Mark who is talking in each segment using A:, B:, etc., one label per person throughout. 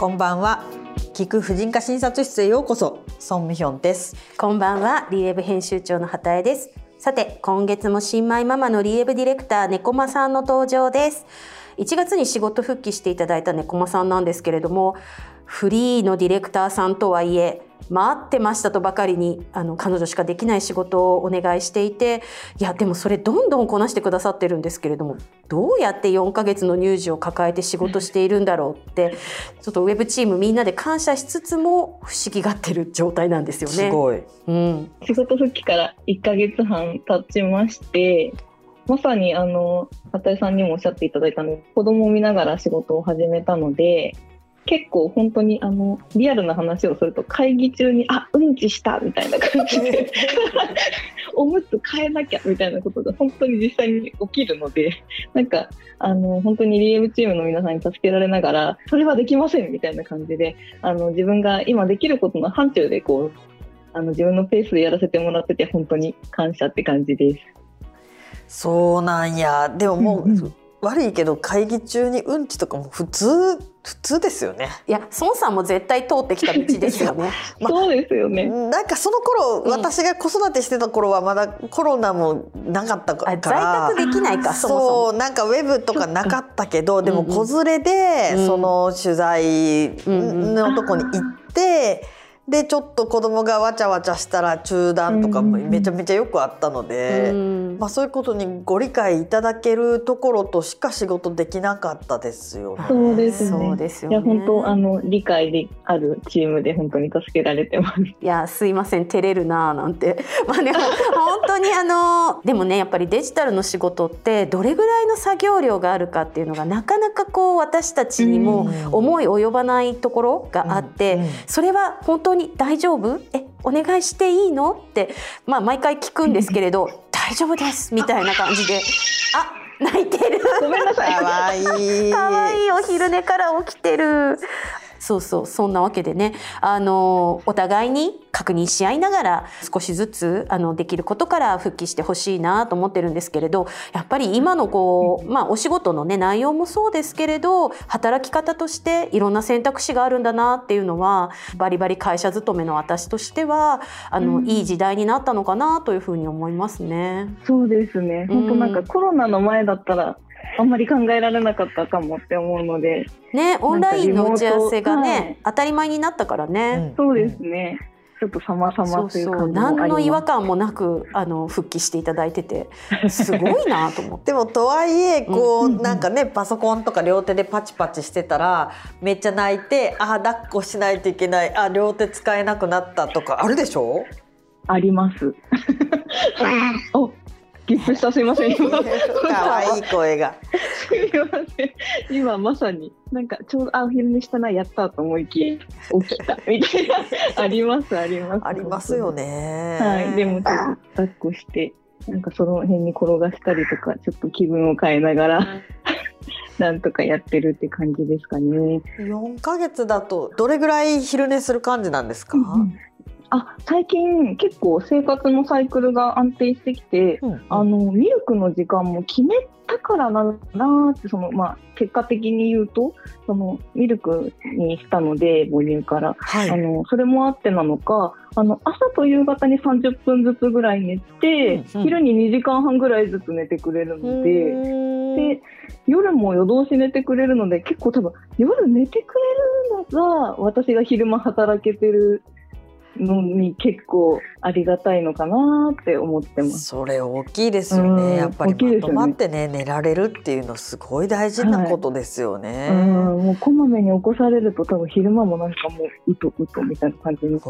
A: こんばんは。聞く婦人科診察室へようこそ。ソンミヒョンです。
B: こんばんは。リエブ編集長の畑江です。さて今月も新米ママのリエブディレクター猫間さんの登場です。1月に仕事復帰していただいた猫間さんなんですけれどもフリーのディレクターさんとはいえ待ってましたとばかりにあの彼女しかできない仕事をお願いしていていやでもそれどんどんこなしてくださってるんですけれどもどうやって4ヶ月の乳児を抱えて仕事しているんだろうってちょっとウェブチームみんなで感謝しつつも不思議がってる状態なんですよね。
A: すごい、
B: うん、
C: 仕事復帰から1ヶ月半経ちましてまさにあの畑井さんにもおっしゃっていただいたの子供を見ながら仕事を始めたので結構本当にあのリアルな話をすると会議中に「あうんちした」みたいな感じで おむつ変えなきゃみたいなことが本当に実際に起きるのでなんかあの本当にリエムチームの皆さんに助けられながらそれはできませんみたいな感じであの自分が今できることの範疇でこうあの自分のペースでやらせてもらってて本当に感謝って感じです。
A: そうなんやでももう、うんうん悪いけど会議中にうんちとかも普通普通ですよね。
B: いや、孫さんも絶対通ってきた道ですよね。
C: まあ、そうですよね。
A: なんかその頃、うん、私が子育てしてた頃はまだコロナもなかったから。
B: 在宅できないか。そ
A: そうなんかウェブとかなかったけど、でも子連れでその取材のとこに行って。うんでちょっと子供がわちゃわちゃしたら中断とかもめちゃめちゃよくあったので、うん、まあ、そういうことにご理解いただけるところとしか仕事できなかったですよね。
C: そうですね。そうですよ、ね、いや本当あの理解であるチームで本当に助けられてます。い
B: やすいません照れるなーなんて まあでも 本当にあのでもねやっぱりデジタルの仕事ってどれぐらいの作業量があるかっていうのがなかなかこう私たちにも思い及ばないところがあって、それは本当にに大丈夫？えお願いしていいの？って、まあ、毎回聞くんですけれど大丈夫ですみたいな感じで。あ泣いてる。
C: ごめんなさい。
A: かわい。い
B: かわいい。お昼寝から起きてるそうそうそんなわけでね。あのお互いに確認し合いながら少しずつあのできることから復帰してほしいなと思ってるんですけれどやっぱり今のこう、まあ、お仕事のね内容もそうですけれど働き方としていろんな選択肢があるんだなっていうのはバリバリ会社勤めの私としてはあの、うん、いい時代になったのかなというふうに思いますね。
C: そうですね。本当なんかコロナの前だったらあんまり考えられなかったかもって思うので。
B: ねオンラインの打ち合わせがね、はい、当たり前になったからね、
C: うん、そうですね。ちょっと様々という感
B: 何の違和感もなくあの復帰していただいてて すごいなと思って。
A: でもとはいえこう、うん、なんかねパソコンとか両手でパチパチしてたらめっちゃ泣いてあ抱っこしないといけないあ両手使えなくなったとかあるでしょ？
C: あります。おギップしたすいません。今
A: 可愛い声が。
C: すみません。今まさになんかちょうどあお昼寝したなやったと思いき起きたみたいな。ありますあります。
A: ありますよね。
C: はい。でもちょっと抱っこしてなんかその辺に転がしたりとかちょっと気分を変えながらなんとかやってるって感じですかね。
A: 4ヶ月だとどれぐらい昼寝する感じなんですか、うん
C: あ最近結構生活のサイクルが安定してきて、うんうん、あのミルクの時間も決めたからななってその、まあ、結果的に言うとそのミルクにしたので母乳から、はい、あのそれもあってなのかあの朝と夕方に30分ずつぐらい寝て、うんうん、昼に2時間半ぐらいずつ寝てくれるのでで夜も夜通し寝てくれるので結構多分夜寝てくれるのが私が昼間働けてるのに結構ありがたいのかなって思ってます。
A: それ大きいですよね。やっぱりまとまってね、ね、寝られるっていうのすごい大事なことですよね。はい、
C: もうこまめに起こされると多分昼間もなんかもううとうとみたいな感じに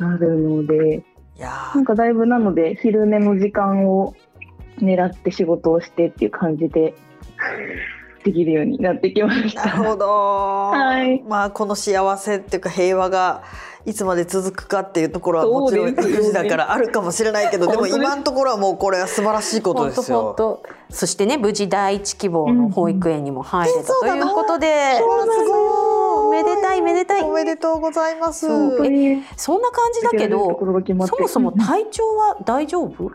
C: なるので、いやなんかだいぶなので昼寝の時間を狙って仕事をしてっていう感じで。できるようになってきました。
A: なるほど。はい。まあこの幸せっていうか平和がいつまで続くかっていうところはもちろん育児だからあるかもしれないけどでも今のところはもうこれは素晴らしいことですよ。
B: そしてね無事第一希望の保育園にも入れた、ということで。めでたいめでたい
A: おめでとうございます。
B: そんな感じだけどそもそも体調は大丈夫？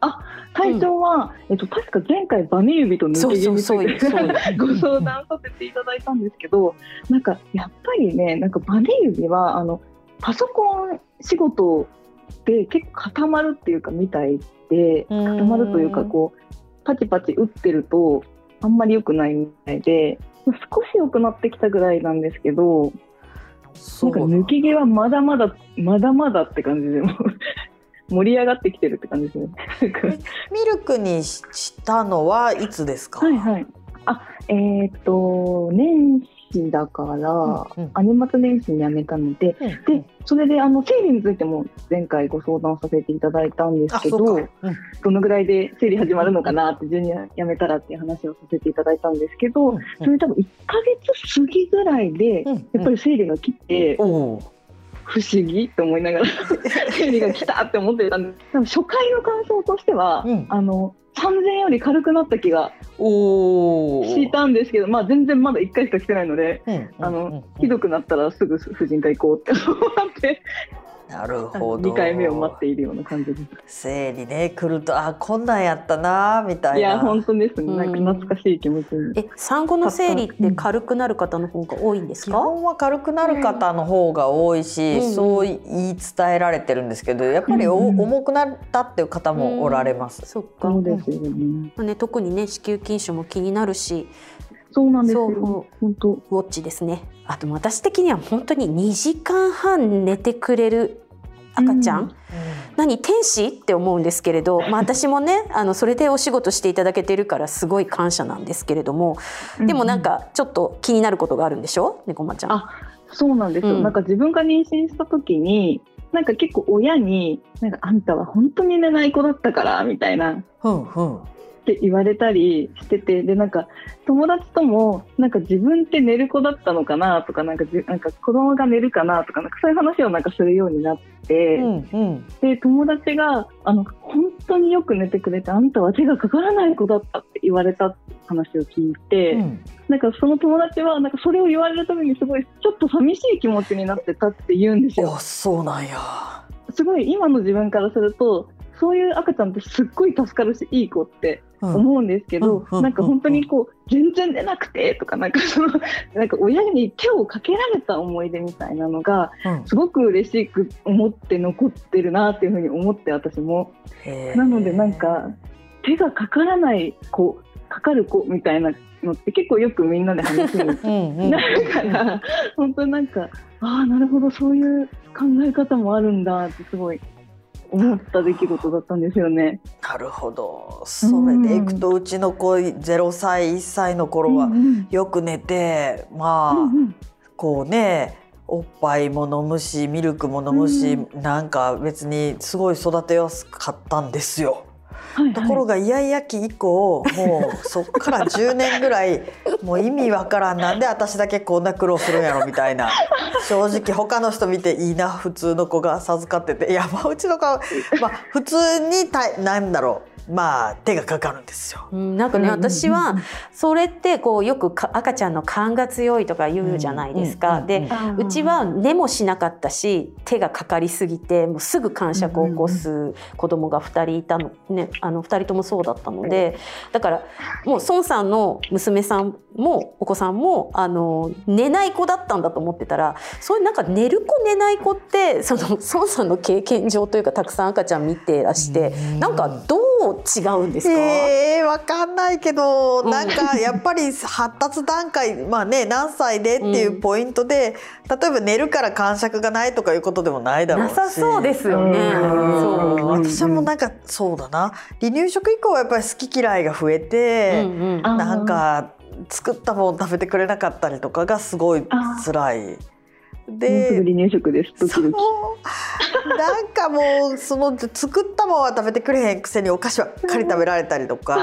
C: あ体調は、えっと、確か前回バネ指と抜け毛についてご相談させていただいたんですけどなんかやっぱりねなんかバネ指はあのパソコン仕事で結構固まるっていうかみたいで固まるというかこうパチパチ打ってるとあんまり良くないみたいで少し良くなってきたぐらいなんですけどなんか抜け毛はまだまだまだまだって感じで盛り上がってきてるって感じですね。
A: ミルクにしたのはいつですか？
C: はいはい。あ、えっ、と年始だから、うんうん、年末年始に辞めたので、うんうん、でそれであの生理についても前回ご相談させていただいたんですけど、うん、どのぐらいで生理始まるのかなって順に辞めたらっていう話をさせていただいたんですけど、うんうん、それ多分1か月過ぎぐらいで、やっぱり生理が来て。うん不思議と思いながら 生理が来たって思ってたんです初回の感想としては、うん、あの3000より軽くなった気がしたんですけど、まあ、全然まだ1回しか来てないので、あのひどくなったらすぐ婦人科行こうって思って
A: なるほど。
C: 2回目を待っているような感じです。
A: 生理ね来るとあこんなんやったなみたいな。
C: いや本当ですね。なんか懐かしい気持ちに。
B: え産後の生理って軽くなる方の方が多いんですか？基
A: 本は軽くなる方の方が多いし、うん、そう言い伝えられてるんですけど、やっぱりお、うん、重くなったっていう方もおられます。うん、
B: そっか。
C: そうですよね。
B: ね特にね子宮筋腫も気になるし。
C: そうなんですよ。本当。
B: ウォッチですね。あと私的には本当に2時間半寝てくれる赤ちゃん、うん、何天使？って思うんですけれど、まあ、私もねあのそれでお仕事していただけてるからすごい感謝なんですけれどもでもなんかちょっと気になることがあるんでしょ？猫まちゃん。
C: あそうなんですよ、うん、なんか自分が妊娠した時になんか結構親になんかあんたは本当に寝ない子だったからみたいな、
A: うんうん、
C: って言われたりしててでなんか友達ともなんか自分って寝る子だったのかなとかなんかじなんか子供が寝るかなとかなんかそういう話をなんかするようになって、うんうん、で友達があの本当によく寝てくれてあんたは手がかからない子だったって言われたって話を聞いて、うん、なんかその友達はなんかそれを言われるためにすごいちょっと寂しい気持ちになってたって言うんですよ。
A: そうなんや。
C: すごい今の自分からするとそういう赤ちゃんってすっごい助かるしいい子って思うんですけど、うん、なんか本当にこう全然出なくてとかなんかそのなんか親に手をかけられた思い出みたいなのがすごく嬉しく思って残ってるなっていうふうに思って私も。なのでなんか手がかからない子かかる子みたいなのって結構よくみんなで話になる から本当なんかああなるほどそういう考え方もあるんだってすごい思った出来事だったんですよね。
A: なるほど。それでいくとうちの子0歳1歳の頃はよく寝て、まあ、こうねおっぱいも飲むしミルクも飲むし、なんか別にすごい育てやすかったんですよ。ところがイヤイヤ期以降もうそっから10年ぐらい もう意味わからん。なんで私だけこんな苦労するんやろみたいな。正直他の人見ていいな普通の子が授かってて。いやまあうちの子は、まあ、普通にたなんだろうまあ手がかかるんですよ。
B: うん、なんかね、私はそれってこうよく赤ちゃんの勘が強いとか言うじゃないですか。で、うちは寝もしなかったし手がかかりすぎてもうすぐ感触を起こす子供が2人いたのねあの2人ともそうだったのでだからもう孫さんの娘さんもお子さんもあの寝ない子だったんだと思ってたらそういうなんか寝る子寝ない子ってその孫さんの経験上というかたくさん赤ちゃん見てらして、なんかどう違うんですか？
A: えー、わかんないけど、なんかやっぱり発達段階まあね何歳でっていうポイントで、うん、例えば寝るから感触がないとかいうことでもないだろうし。
B: なさそうですよね。
A: そう。私もなんかそうだな。離乳食以降はやっぱり好き嫌いが増えて、うんうん、なんか作ったもの食べてくれなかったりとかがすごい辛い。
C: で離乳食です
A: なんかもうその作ったものは食べてくれへんくせにお菓子ばっかり食べられたりとか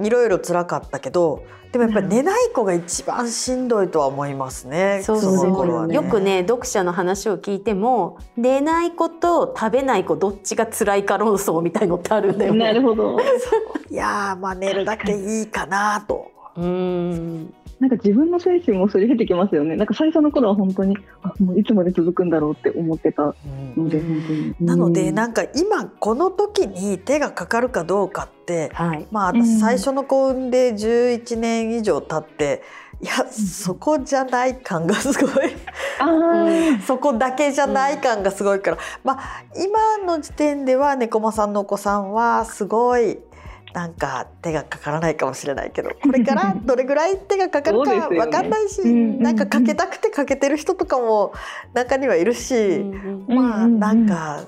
A: いろいろ辛かったけどでもやっぱり寝ない子が一番しんどいとは思いますね。
B: そうそうね、よくね読者の話を聞いても寝ない子と食べない子どっちが辛いか論争みたいのってあるんだよね。
C: なるほど。
A: いやまあ寝るだけいいかなと。
B: うん。
C: なんか自分の精神もすり減ってきますよね。なんか最初の頃は本当にあもういつまで続くんだろうって思ってたので、本当に。
A: なので
C: うん。
A: なんか今この時に手がかかるかどうかって
B: はい。
A: まあ
C: うん。
A: 私最初の子産んで11年以上経っていやそこじゃない感がすごい。そこだけじゃない感がすごいから、まあ今の時点では猫間さんのお子さんはすごいなんか手がかからないかもしれないけどこれから どれぐらい手がかかるか
C: そうですよね
A: わかんないし、
C: うん
A: なんかかけたくてかけてる人とかも中にはいるし。
B: うん
C: うん
A: まあ
C: うんうん
A: なんか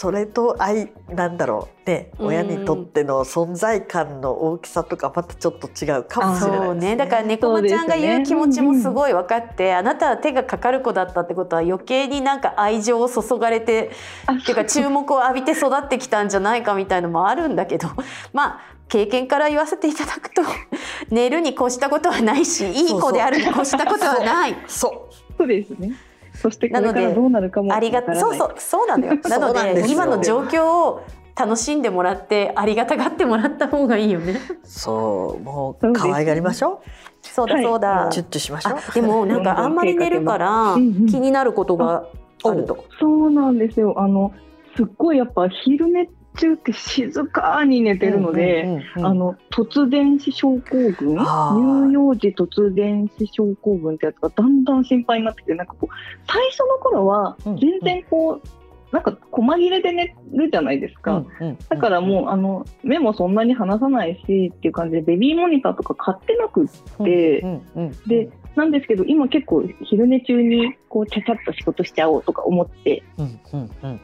A: それと愛なんだろうね
B: うん
A: 親にとっての存在感の大きさとかまたちょっと違うかもしれないですね。
B: そうねだから猫間ちゃんが言う気持ちもすごい分かって、あなたは手がかかる子だったってことは余計になんか愛情を注がれて
C: あ
B: っていうか注目を浴びて育ってきたんじゃないかみたいのもあるんだけど まあ経験から言わせていただくと 寝るに越したことはないしいい子であるに越したことはない。
A: そう
C: そうですね。そしてこれからどうなるかも
B: ありが
C: わからない
B: そうそうそうなのよ。なの
A: で
B: 今の状況を楽しんでもらってありがたがってもらった方がいいよね。
A: そうも
C: そう
A: 可愛がりましょ
B: そうだそうだ。
C: はい
A: うチュッチュしましょう
B: あでもなんかあんまり寝るから気になることがあると。
C: そうなんですよ。あのすっごいやっぱ昼寝中って静かに寝てるので。
A: うんうんうん
C: あの突然死症候群？乳幼児突然死症候群ってやつがだんだん心配になってきてなんかこう最初の頃は
A: うん
C: 全然こう、なんか細切れで寝るじゃないですか、
A: うんうん
C: だからもうあの目もそんなに離さないしっていう感じでベビーモニターとか買ってなくって、
A: うんうん。
C: でなんですけど今結構昼寝中にこうちゃちゃっと仕事しちゃおうとか思ってる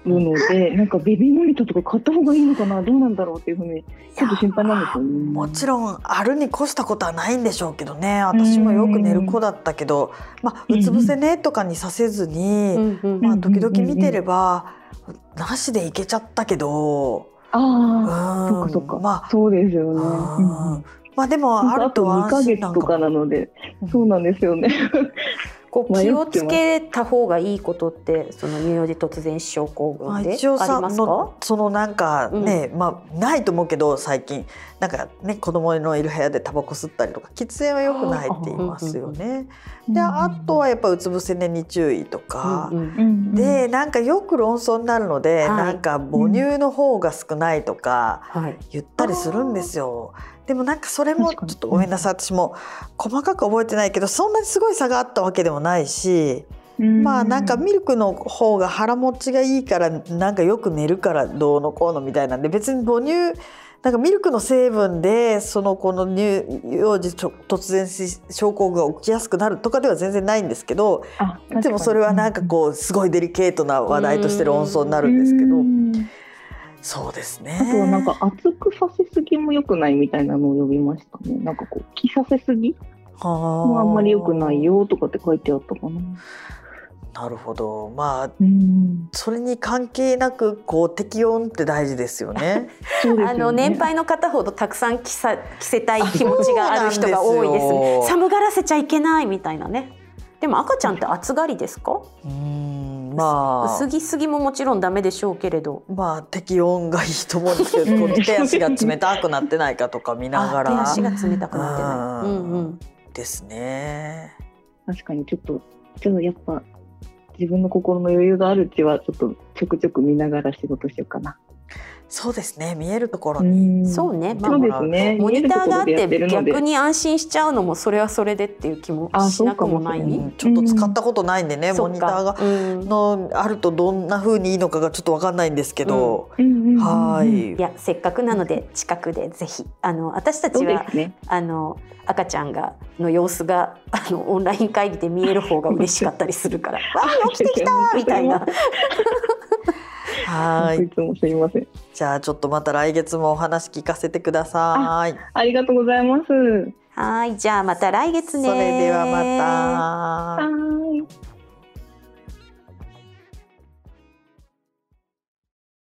C: ので、なんかベビーモニターとか買った方がいいのかなどうなんだろうっていうふうにちょっと心配なんですよね。
A: もちろんあるに越したことはないんでしょうけどね。私もよく寝る子だったけど、まあ、うつ伏せ寝とかにさせずに、まあ、時々見てれば、なしでいけちゃったけど、
C: ああ、
A: うん。
C: そっかそっか。
A: まあ
C: そうですよね。
A: うん
C: うん
A: まあでもあると
C: 2ヶ
A: 安心
C: 月とか
A: な
C: ので、
A: うん
C: そうなんですよね。
B: こう気をつけた方がいいことってその乳幼児突然死症候
A: まあ、
B: 群であり
A: 一応さ
B: ますか？
A: の？そのなんかね、まあないと思うけど最近なんかね子供のいる部屋でタバコ吸ったりとか喫煙は良くないって言いますよね。であとはやっぱうつ伏せ寝に注意とか。
B: うんうん
C: うん
A: でなんかよく論争になるので、
B: はい
A: なんか母乳の方が少ないとか
B: はい。
A: 言ったりするんですよ。でもなんかそれもちょっとごめんなさい。私も細かく覚えてないけどそんなにすごい差があったわけでもないし、
C: うん。
A: まあなんかミルクの方が腹持ちがいいからなんかよく寝るからどうのこうのみたいなんで別に母乳なんかミルクの成分でそのこの乳幼児突然死症候群が起きやすくなるとかでは全然ないんですけど
C: あ
A: でもそれはなんかこうすごいデリケートな話題として論争になるんですけど
C: うん
A: そうですね。
C: あとはなんか熱くさせすぎも良くないみたいなのを読みましたね。なんかこう着させすぎもあんまり良くないよとかって書いてあったかな。
A: なるほどまあ
C: うん、
A: それに関係なくこう適温って大事ですよね。
C: ね
B: あの年配の方ほどたくさん着さ着せたい気持ちがある人が多いです
A: そうなんですよ
B: 寒がらせちゃいけないみたいなね。でも赤ちゃんって暑がりですか？
A: うんまあ
B: 薄着すぎももちろんダメでしょうけれど。
A: まあ適温がいいと思うんですけど、手足が冷たくなってないかとか見なが
B: あ手
A: ら
B: 足が冷たくなってない。
A: う
B: うんんうん。
A: ですね。
C: 確かにちょっとちょっとやっぱ自分の心の余裕があるうちはちょっとちょくちょく見ながら仕事しようかな。
A: そうですね。見えるところ。に。
C: ん。
B: そうね。まあ
C: そうですね。
B: モニターがあって逆に安心しちゃうのもそれはそれでっていう気も
C: あ
B: しなくもない。
C: そうかもしれない。
A: うん。ちょっと使ったことないんでね、
B: そっか
A: モニターが。
B: うん。
A: のあるとどんな風にいいのかがちょっとわかんないんですけど、
C: うん。うんうんうん
A: はい。
B: いやせっかくなので近くでぜひあの私たちは
C: ね。
B: あの赤ちゃんがの様子が あのオンライン会議で見える方が嬉しかったりするから「わあ起きてきた!」みたいな。
A: はい
C: いつもすいません。
A: じゃあちょっとまた来月もお話聞かせてください。
C: ありがとうございます。
B: はいじゃあまた来月ね。
A: それではまた。